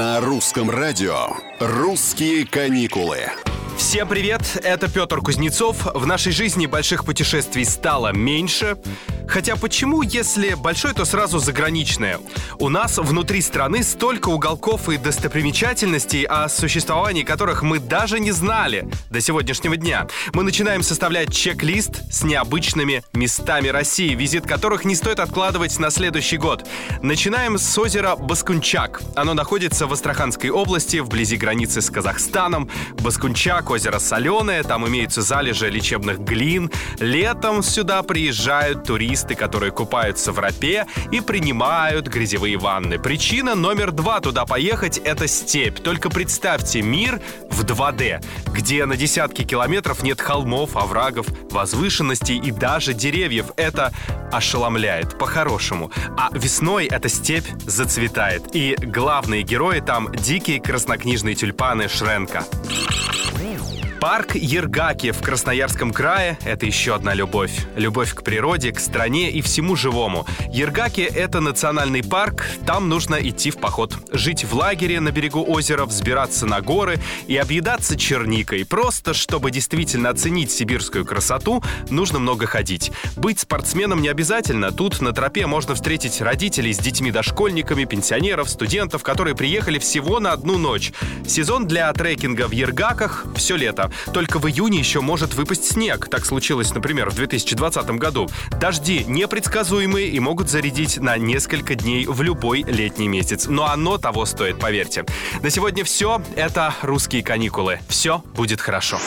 На русском радио «Русские каникулы». Всем привет, это Петр Кузнецов. В нашей жизни больших путешествий стало меньше. Хотя почему, если большой, то сразу заграничное? У нас внутри страны столько уголков и достопримечательностей, о существовании которых мы даже не знали до сегодняшнего дня. Мы начинаем составлять чек-лист с необычными местами России, визит которых не стоит откладывать на следующий год. Начинаем с озера Баскунчак. Оно находится в Астраханской области, вблизи границы с Казахстаном. Баскунчак, озеро соленое, там имеются залежи лечебных глин. Летом сюда приезжают туристы туристы, которые купаются в рапе и принимают грязевые ванны. Причина номер два туда поехать — это степь. Только представьте мир в 2D, где на десятки километров нет холмов, оврагов, возвышенностей и даже деревьев. Это ошеломляет по-хорошему. А весной эта степь зацветает. И главные герои там — дикие краснокнижные тюльпаны Шренка. Парк Ергаки в Красноярском крае – это еще одна любовь. Любовь к природе, к стране и всему живому. Ергаки – это национальный парк, там нужно идти в поход. Жить в лагере на берегу озера, взбираться на горы и объедаться черникой. Просто, чтобы действительно оценить сибирскую красоту, нужно много ходить. Быть спортсменом не обязательно. Тут на тропе можно встретить родителей с детьми-дошкольниками, пенсионеров, студентов, которые приехали всего на одну ночь. Сезон для трекинга в Ергаках – все лето. Только в июне еще может выпасть снег. Так случилось, например, в 2020 году. Дожди непредсказуемые и могут зарядить на несколько дней в любой летний месяц. Но оно того стоит, поверьте. На сегодня все. Это «Русские каникулы». Все будет хорошо.